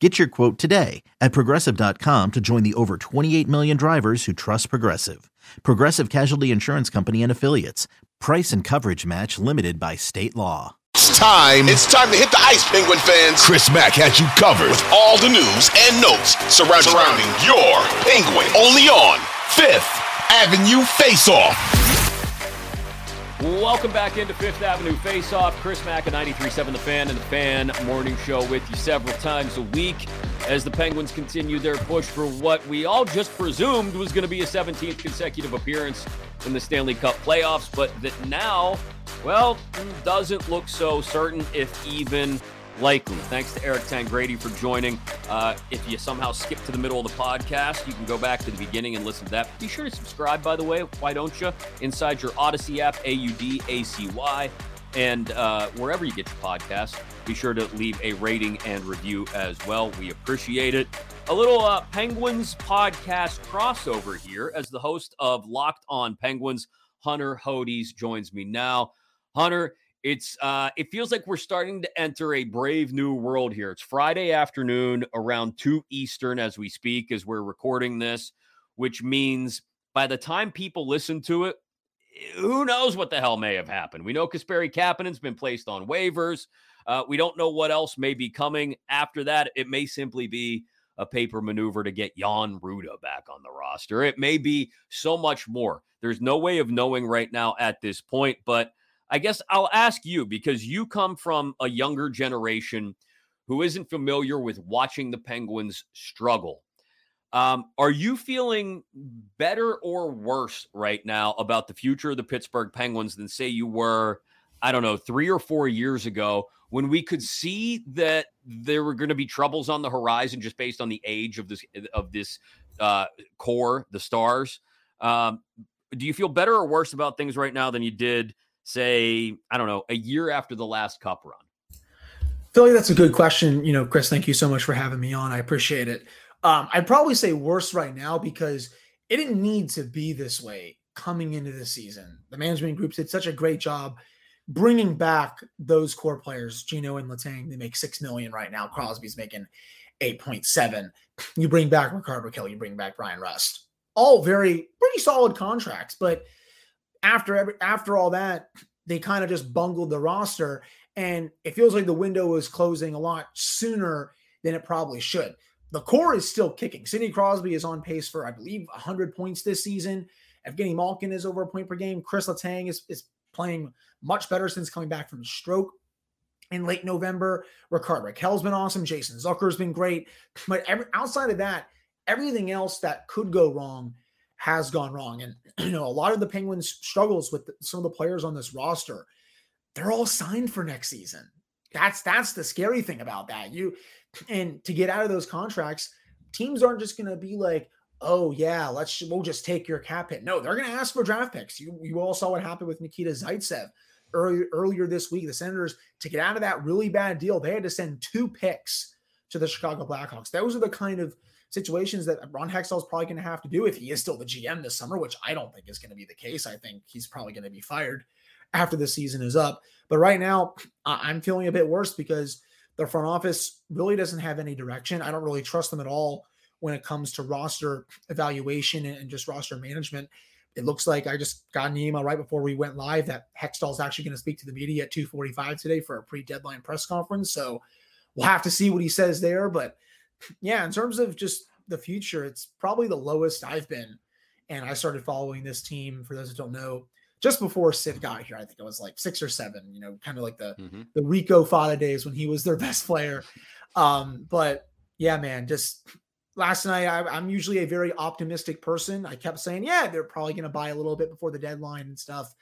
Get your quote today at progressive.com to join the over 28 million drivers who trust Progressive. Progressive Casualty Insurance Company and Affiliates. Price and coverage match limited by state law. It's time. It's time to hit the ice, Penguin fans. Chris Mack has you covered with all the news and notes surrounding, surrounding your Penguin. Only on Fifth Avenue Face Off. Welcome back into Fifth Avenue Face Off. Chris Mack at 93.7 The Fan and The Fan Morning Show with you several times a week as the Penguins continue their push for what we all just presumed was going to be a 17th consecutive appearance in the Stanley Cup playoffs, but that now, well, doesn't look so certain, if even likely. Thanks to Eric Tangradi for joining. Uh, if you somehow skip to the middle of the podcast, you can go back to the beginning and listen to that. Be sure to subscribe, by the way. Why don't you? Inside your Audacy app, A U D A C Y. And uh, wherever you get your podcast, be sure to leave a rating and review as well. We appreciate it. A little uh, Penguins podcast crossover here as the host of Locked On Penguins, Hunter Hodies, joins me now. Hunter, it's uh it feels like we're starting to enter a brave new world here. It's Friday afternoon around 2 Eastern as we speak as we're recording this, which means by the time people listen to it, who knows what the hell may have happened. We know Kasperi Kapanen's been placed on waivers. Uh, we don't know what else may be coming after that. It may simply be a paper maneuver to get Jan Rutta back on the roster. It may be so much more. There's no way of knowing right now at this point, but I guess I'll ask you because you come from a younger generation who isn't familiar with watching the Penguins struggle. Um, are you feeling better or worse right now about the future of the Pittsburgh Penguins than, say, you were, I don't know, three or four years ago when we could see that there were going to be troubles on the horizon just based on the age of this of this uh, core, the Stars? Um, do you feel better or worse about things right now than you did? Say, I don't know, a year after the last cup run? Like that's a good question. You know, Chris, thank you so much for having me on. I appreciate it. Um, I'd probably say worse right now because it didn't need to be this way coming into the season. The management groups did such a great job bringing back those core players, Gino and Letang. They make six million right now. Crosby's making eight point seven. You bring back Rickard Rakell. you bring back Bryan Rust. All very pretty solid contracts, but after every after all that, they kind of just bungled the roster, and it feels like the window is closing a lot sooner than it probably should. The core is still kicking. Sidney Crosby is on pace for, I believe, 100 points this season. Evgeny Malkin is over a point per game. Chris Letang is, is playing much better since coming back from stroke in late November. Rickard Rakell's been awesome. Jason Zucker's been great. But every, outside of that, everything else that could go wrong has gone wrong. And you know, a lot of the Penguins struggles with some of the players on this roster. They're all signed for next season. That's that's the scary thing about that. You and to get out of those contracts, teams aren't just going to be like, "Oh yeah, let's we'll just take your cap hit." No, they're going to ask for draft picks. You you all saw what happened with Nikita Zaitsev earlier earlier this week. The Senators to get out of that really bad deal, they had to send two picks to the Chicago Blackhawks. Those are the kind of situations that Ron Hextall is probably going to have to do if he is still the GM this summer, which I don't think is going to be the case. I think he's probably going to be fired after the season is up. But right now, I'm feeling a bit worse because the front office really doesn't have any direction. I don't really trust them at all when it comes to roster evaluation and just roster management. It looks like I just got an email right before we went live that Hextall is actually going to speak to the media at 2:45 today for a pre-deadline press conference. So we'll have to see what he says there. But yeah, in terms of just the future, it's probably the lowest I've been. And I started following this team, for those who don't know, just before Sid got here. I think it was like six or seven, you know, kind of like the mm-hmm. the Rico Fata days when he was their best player. Um, but yeah, man, just last night I, am usually a very optimistic person. I kept saying, yeah, they're probably going to buy a little bit before the deadline and stuff.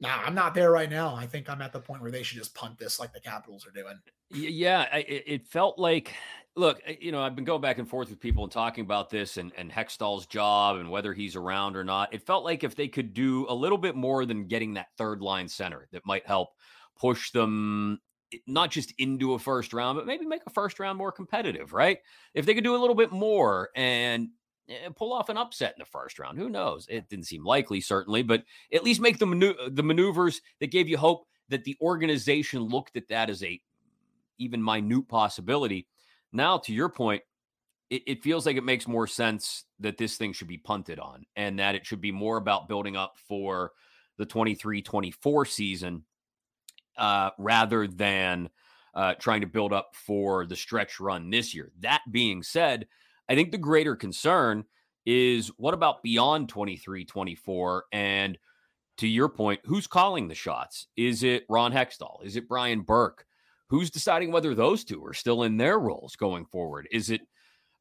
Nah, I'm not there right now. I think I'm at the point where they should just punt this like the Capitals are doing. Yeah, it felt like look, eh, you know, I've been going back and forth with people and talking about this and, and Hextall's job and whether he's around or not. It felt like if they could do a little bit more than getting that third line center that might help push them eh, not just into a first round, but maybe make a first round more competitive, right? If they could do a little bit more and eh, pull off an upset in the first round, who knows? It didn't seem likely, certainly, but at least make the, manu- the maneuvers that gave you hope that the organization looked at that as a even minute possibility now, to your point, it, it feels like it makes more sense that this thing should be punted on and that it should be more about building up for the 23 24 season uh, rather than uh, trying to build up for the stretch run this year. That being said, I think the greater concern is what about beyond 23 24? And to your point, who's calling the shots? Is it Ron Hextall? Is it Brian Burke? Who's deciding whether those two are still in their roles going forward? Is it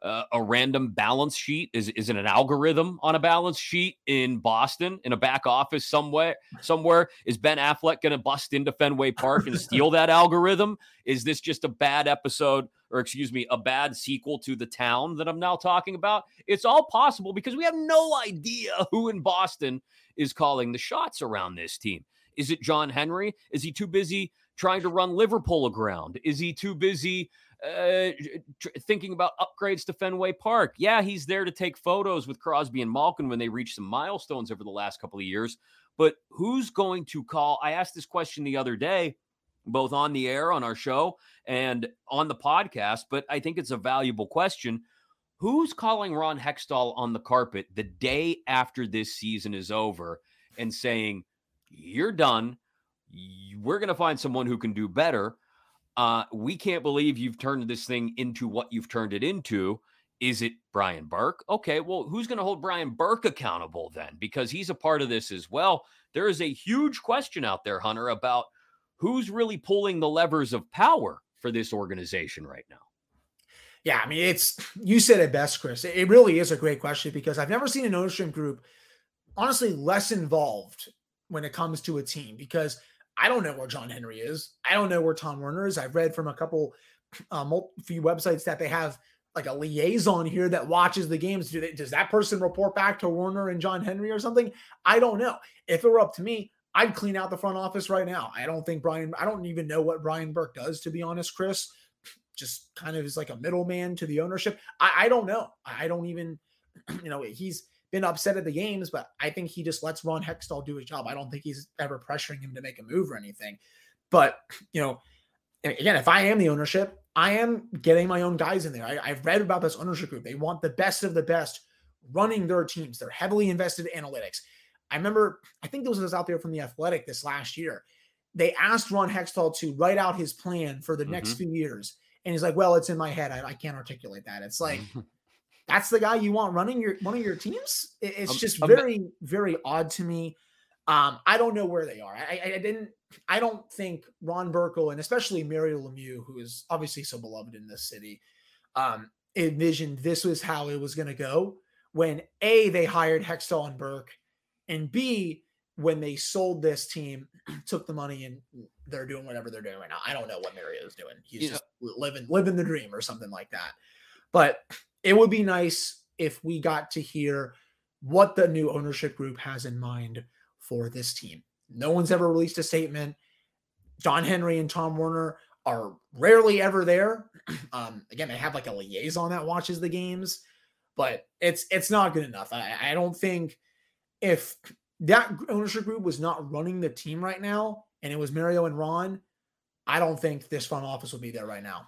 uh, a random balance sheet? Is, is it an algorithm on a balance sheet in Boston in a back office somewhere? Somewhere is Ben Affleck going to bust into Fenway Park and steal that algorithm? Is this just a bad episode, or excuse me, a bad sequel to the town that I'm now talking about? It's all possible because we have no idea who in Boston is calling the shots around this team. Is it John Henry? Is he too busy trying to run Liverpool aground? Is he too busy uh, tr- thinking about upgrades to Fenway Park? Yeah, he's there to take photos with Crosby and Malkin when they reach some milestones over the last couple of years. But who's going to call? I asked this question the other day, both on the air on our show and on the podcast, but I think it's a valuable question. Who's calling Ron Hextall on the carpet the day after this season is over and saying, You're done we're going to find someone who can do better. Uh, we can't believe you've turned this thing into what you've turned it into. Is it Brian Burke? Okay, well, who's going to hold Brian Burke accountable then? Because he's a part of this as well. There is a huge question out there, Hunter, about who's really pulling the levers of power for this organization right now. Yeah, I mean, it's you said it best, Chris. It really is a great question because I've never seen an ownership group honestly less involved when it comes to a team because I don't know where John Henry is. I don't know where Tom Werner is. I've read from a couple, uh, few websites that they have like a liaison here that watches the games. Do they, does that person report back to Werner and John Henry or something? I don't know. If it were up to me, I'd clean out the front office right now. I don't think Brian, I don't even know what Brian Burke does, to be honest, Chris. Just kind of is like a middleman to the ownership. I, I don't know. I don't even, you know, he's been upset at the games, but I think he just lets Ron Hextall do his job. I don't think he's ever pressuring him to make a move or anything. But, you know, again, if I am the ownership, I am getting my own guys in there. I, have read about this ownership group. They want the best of the best running their teams. They're heavily invested in analytics. I remember, I think this was out there from the Athletic this last year. They asked Ron Hextall to write out his plan for the mm-hmm. next few years. And he's like, well, it's in my head. I, I can't articulate that. It's like, that's the guy you want running your one of your teams. It's um, just very very odd to me. Um, I don't know where they are. I, I, didn't. I don't think Ron Burkle and especially Mario Lemieux, who is obviously so beloved in this city, um, envisioned this was how it was going to go. When a they hired Hextall and Burke, and b when they sold this team, took the money and they're doing whatever they're doing right now. I don't know what Mario is doing. He's yeah. just living living the dream or something like that. But it would be nice if we got to hear what the new ownership group has in mind for this team. No one's ever released a statement. John Henry and Tom Werner are rarely ever there. Um, again, they have like a liaison that watches the games, but it's it's not good enough. I, I don't think if that ownership group was not running the team right now, and it was Mario and Ron, I don't think this front office will be there right now.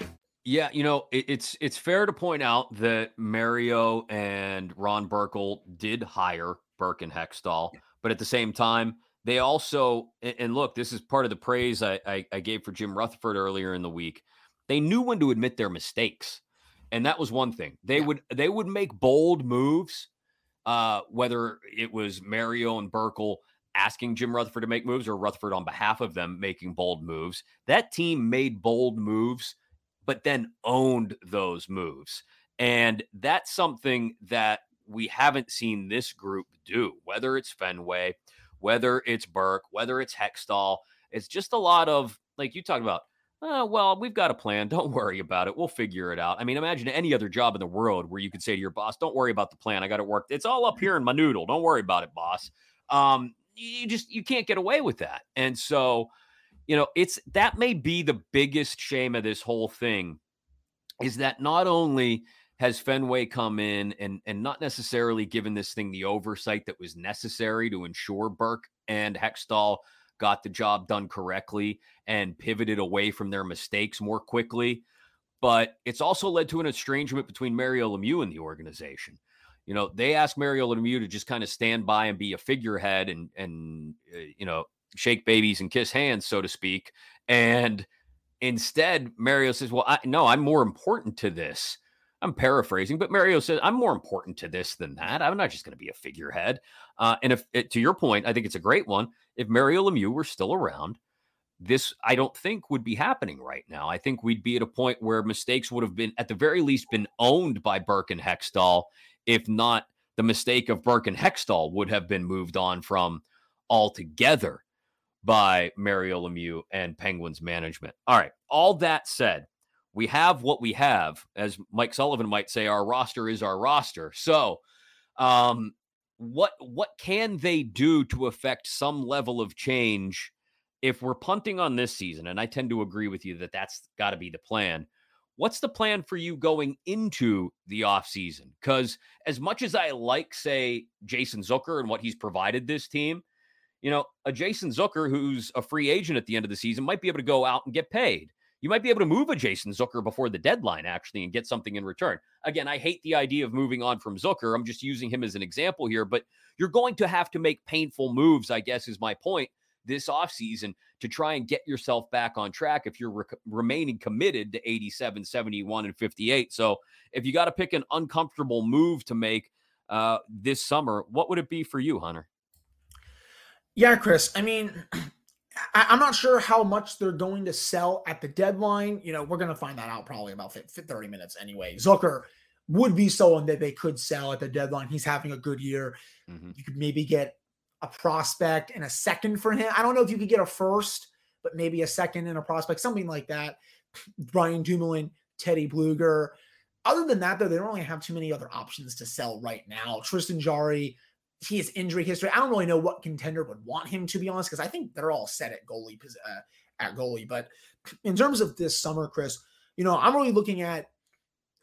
Yeah, you know, it, it's it's fair to point out that Mario and Ron Burkle did hire Burke and Hextall, but at the same time, they also and look, this is part of the praise I, I, I gave for Jim Rutherford earlier in the week. They knew when to admit their mistakes, and that was one thing. They yeah. would they would make bold moves uh, whether it was Mario and Burkle asking Jim Rutherford to make moves or Rutherford on behalf of them making bold moves. That team made bold moves, but then owned those moves. And that's something that we haven't seen this group do, whether it's Fenway, whether it's Burke, whether it's Hextall. It's just a lot of, like you talked about, oh, well, we've got a plan. Don't worry about it. We'll figure it out. I mean, imagine any other job in the world where you could say to your boss, don't worry about the plan. I got it worked. It's all up here in my noodle. Don't worry about it, boss. Um, you just, you can't get away with that. And so, you know, it's that may be the biggest shame of this whole thing is that not only has Fenway come in and and not necessarily given this thing the oversight that was necessary to ensure Burke and Hextall got the job done correctly and pivoted away from their mistakes more quickly. But it's also led to an estrangement between Mario Lemieux and the organization. You know, they asked Mario Lemieux to just kind of stand by and be a figurehead and and uh, you know shake babies and kiss hands, so to speak. And instead, Mario says, "Well, I, no, I'm more important to this." I'm paraphrasing, but Mario says, I'm more important to this than that. I'm not just going to be a figurehead. Uh, and if, to your point, I think it's a great one if Mario Lemieux were still around, this I don't think would be happening right now. I think we'd be at a point where mistakes would have been, at the very least, been owned by Burke and Hextall, if not the mistake of Burke and Hextall would have been moved on from altogether by Mario Lemieux and Penguins management. All right. All that said, we have what we have. As Mike Sullivan might say, our roster is our roster. So um, what what can they do to affect some level of change if we're punting on this season and i tend to agree with you that that's got to be the plan what's the plan for you going into the offseason because as much as i like say jason zucker and what he's provided this team you know a jason zucker who's a free agent at the end of the season might be able to go out and get paid you might be able to move a Jason Zucker before the deadline, actually, and get something in return. Again, I hate the idea of moving on from Zucker. I'm just using him as an example here, but you're going to have to make painful moves, I guess, is my point this offseason to try and get yourself back on track if you're re- remaining committed to 87, 71, and 58. So if you got to pick an uncomfortable move to make uh, this summer, what would it be for you, Hunter? Yeah, Chris. I mean, I, am not sure how much they're going to sell at the deadline. You know, we're going to find that out probably about 30 minutes anyway. Zucker would be someone that they could sell at the deadline. He's having a good year. Mm-hmm. You could maybe get a prospect and a second for him. I don't know if you could get a first, but maybe a second and a prospect, something like that. Brian Dumoulin, Teddy Blueger. Other than that, though, they don't really have too many other options to sell right now. Tristan Jarry, has injury history. I don't really know what contender would want him to be honest, because I think they're all set at goalie uh, at goalie. But in terms of this summer, Chris, you know, I'm really looking at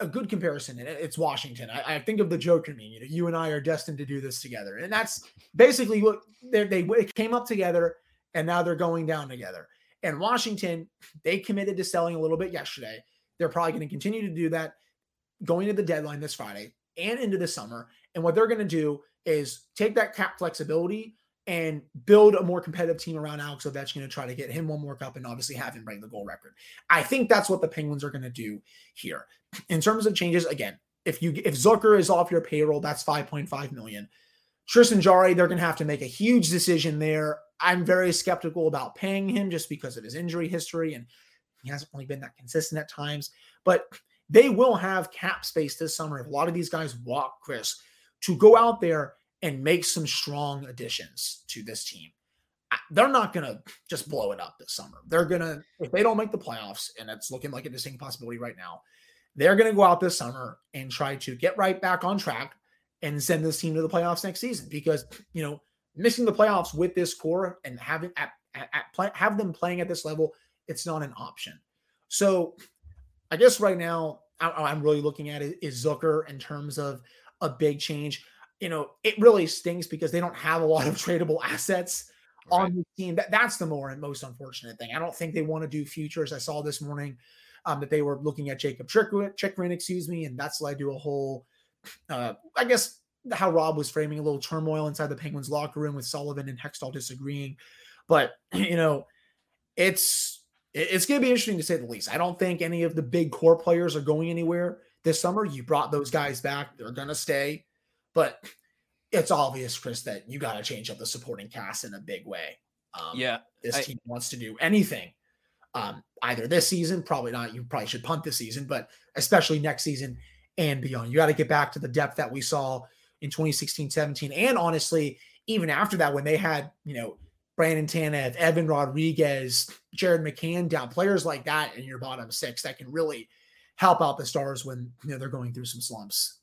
a good comparison, and it's Washington. I, I, think of the Joker meme. You know, you and I are destined to do this together, and that's basically what they they came up together, and now they're going down together. And Washington, they committed to selling a little bit yesterday. They're probably going to continue to do that going to the deadline this Friday and into the summer. And what they're going to do is take that cap flexibility and build a more competitive team around Alex Ovechkin to try to get him one more cup and obviously have him break the goal record. I think that's what the Penguins are going to do here. In terms of changes, again, if you if Zucker is off your payroll, that's 5.5 million. Tristan Jarry, they're going to have to make a huge decision there. I'm very skeptical about paying him just because of his injury history and he hasn't really been that consistent at times. But they will have cap space this summer if a lot of these guys walk, Chris, to go out there and make some strong additions to this team, they're not going to just blow it up this summer. They're going to, if they don't make the playoffs, and it's looking like a distinct possibility right now, they're going to go out this summer and try to get right back on track and send this team to the playoffs next season because, you know, missing the playoffs with this core and having at, at, at play, have them playing at this level, it's not an option. So I guess right now, I, am really looking at it is Zucker in terms of a big change. You know, it really stings because they don't have a lot of tradable assets right. on the team. That, that's the more and most unfortunate thing. I don't think they want to do futures. I saw this morning um, that they were looking at Jakob Chychrun, excuse me, and that's led to a whole, uh, I guess, how Rob was framing a little turmoil inside the Penguins locker room with Sullivan and Hextall disagreeing. But you know, it's it's going to be interesting to say the least. I don't think any of the big core players are going anywhere this summer. You brought those guys back; they're going to stay. But it's obvious, Chris, that you got to change up the supporting cast in a big way. Um, yeah, this I, team wants to do anything. Um, either this season, probably not. You probably should punt this season, but especially next season and beyond. You got to get back to the depth that we saw in 2016, 17, and honestly, even after that, when they had you know Brandon Tanev, Evan Rodrigues, Jared McCann down, players like that in your bottom six that can really help out the stars when you know they're going through some slumps.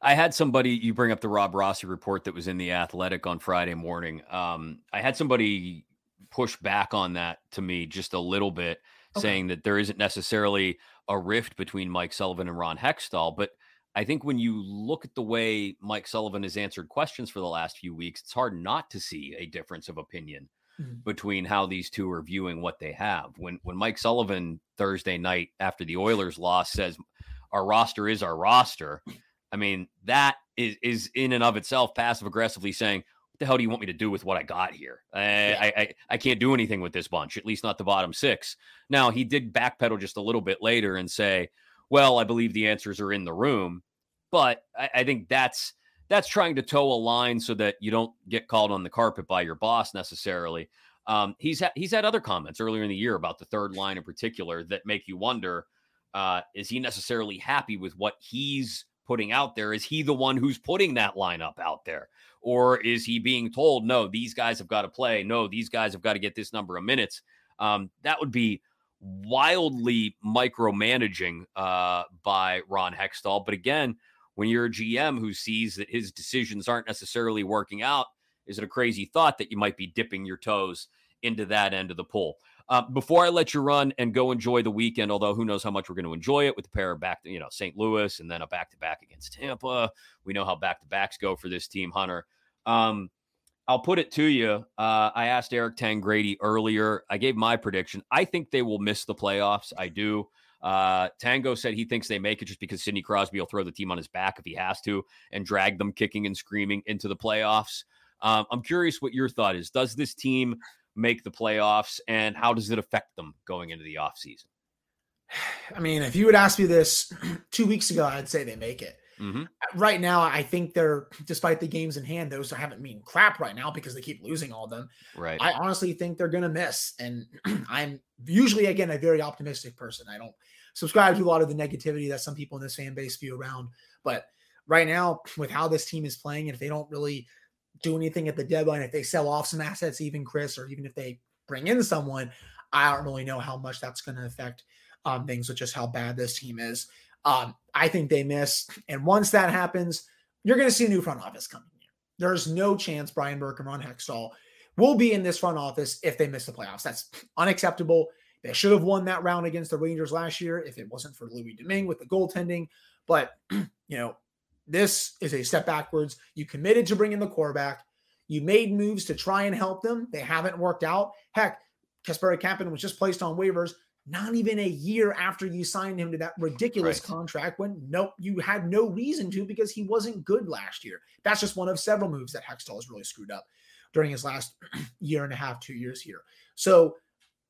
I had somebody you bring up the Rob Rossi report that was in the Athletic on Friday morning. Um, I had somebody push back on that to me just a little bit, okay. saying that there isn't necessarily a rift between Mike Sullivan and Ron Hextall. But I think when you look at the way Mike Sullivan has answered questions for the last few weeks, it's hard not to see a difference of opinion mm-hmm. between how these two are viewing what they have. When when Mike Sullivan Thursday night after the Oilers loss says our roster is our roster, I mean, that is is in and of itself passive aggressively saying, "What the hell do you want me to do with what I got here? I, yeah. I, I I can't do anything with this bunch, at least not the bottom six. Now he did backpedal just a little bit later and say, "Well, I believe the answers are in the room," but I, I think that's that's trying to toe a line so that you don't get called on the carpet by your boss necessarily. Um, he's ha- he's had other comments earlier in the year about the third line in particular that make you wonder: uh, is he necessarily happy with what he's putting out there? Is he the one who's putting that lineup out there? Or is he being told, no, these guys have got to play. No, these guys have got to get this number of minutes. Um, that would be wildly micromanaging uh, by Ron Hextall. But again, when you're a GM who sees that his decisions aren't necessarily working out, is it a crazy thought that you might be dipping your toes into that end of the pool? Uh, before I let you run and go enjoy the weekend, although who knows how much we're going to enjoy it with the pair of back you know, St. Louis and then a back to back against Tampa. We know how back to backs go for this team, Hunter. Um, I'll put it to you. Uh, I asked Eric Tangradi earlier. I gave my prediction. I think they will miss the playoffs. I do. Uh, Tango said he thinks they make it just because Sidney Crosby will throw the team on his back if he has to and drag them kicking and screaming into the playoffs. Um, I'm curious what your thought is. Does this team make the playoffs and how does it affect them going into the offseason? I mean, if you would ask me this two weeks ago, I'd say they make it. Mm-hmm. Right now, I think they're, despite the games in hand, those haven't mean crap right now because they keep losing all of them. Right. I honestly think they're going to miss. And I'm usually, again, a very optimistic person. I don't subscribe to a lot of the negativity that some people in this fan base view around. But right now, with how this team is playing, and if they don't really do anything at the deadline, if they sell off some assets, even Chris, or even if they bring in someone, I don't really know how much that's going to affect um, things with just how bad this team is. Um, I think they miss. And once that happens, you're going to see a new front office coming in. There's no chance Brian Burke and Ron Hextall will be in this front office if they miss the playoffs. That's unacceptable. They should have won that round against the Rangers last year if it wasn't for Louis Domingue with the goaltending. But, you know, this is a step backwards. You committed to bringing the quarterback. You made moves to try and help them. They haven't worked out. Heck, Kasperi Kapanen was just placed on waivers not even a year after you signed him to that ridiculous right. contract when nope, you had no reason to because he wasn't good last year. That's just one of several moves that Hextall has really screwed up during his last year and a half, two years here. So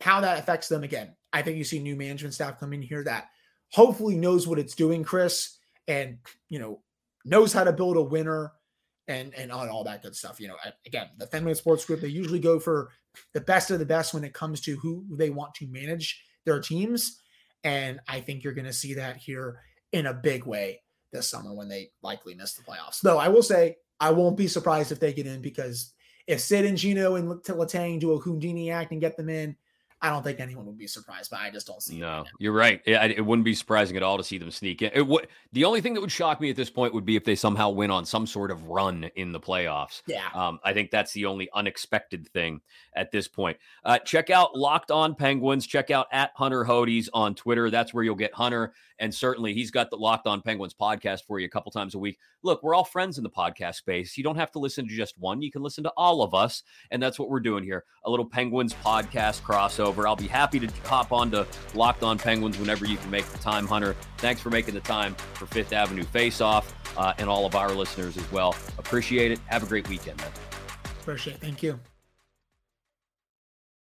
how that affects them again, I think you see new management staff come in here that hopefully knows what it's doing, Chris, and you know knows how to build a winner and and on all that good stuff. You know, again, the Fenway Sports Group they usually go for the best of the best when it comes to who they want to manage their teams, and I think you're going to see that here in a big way this summer when they likely miss the playoffs. Though I will say I won't be surprised if they get in because if Sid and Gino and Letang do a Houdini act and get them in, I don't think anyone would be surprised, but I just don't see. No, you're right. It, it, wouldn't be surprising at all to see them sneak in. It would. The only thing that would shock me at this point would be if they somehow win on some sort of run in the playoffs. Yeah, um, I think that's the only unexpected thing at this point. Uh, check out Locked On Penguins. Check out at Hunter Hodies on Twitter. That's where you'll get Hunter, and certainly he's got the Locked On Penguins podcast for you a couple times a week. Look, we're all friends in the podcast space. You don't have to listen to just one. You can listen to all of us, and that's what we're doing here. A little Penguins podcast crossover. I'll be happy to hop on to Locked On Penguins whenever you can make the time, Hunter. Thanks for making the time for Fifth Avenue Face Off uh, and all of our listeners as well. Appreciate it. Have a great weekend, man. Appreciate it. Thank you.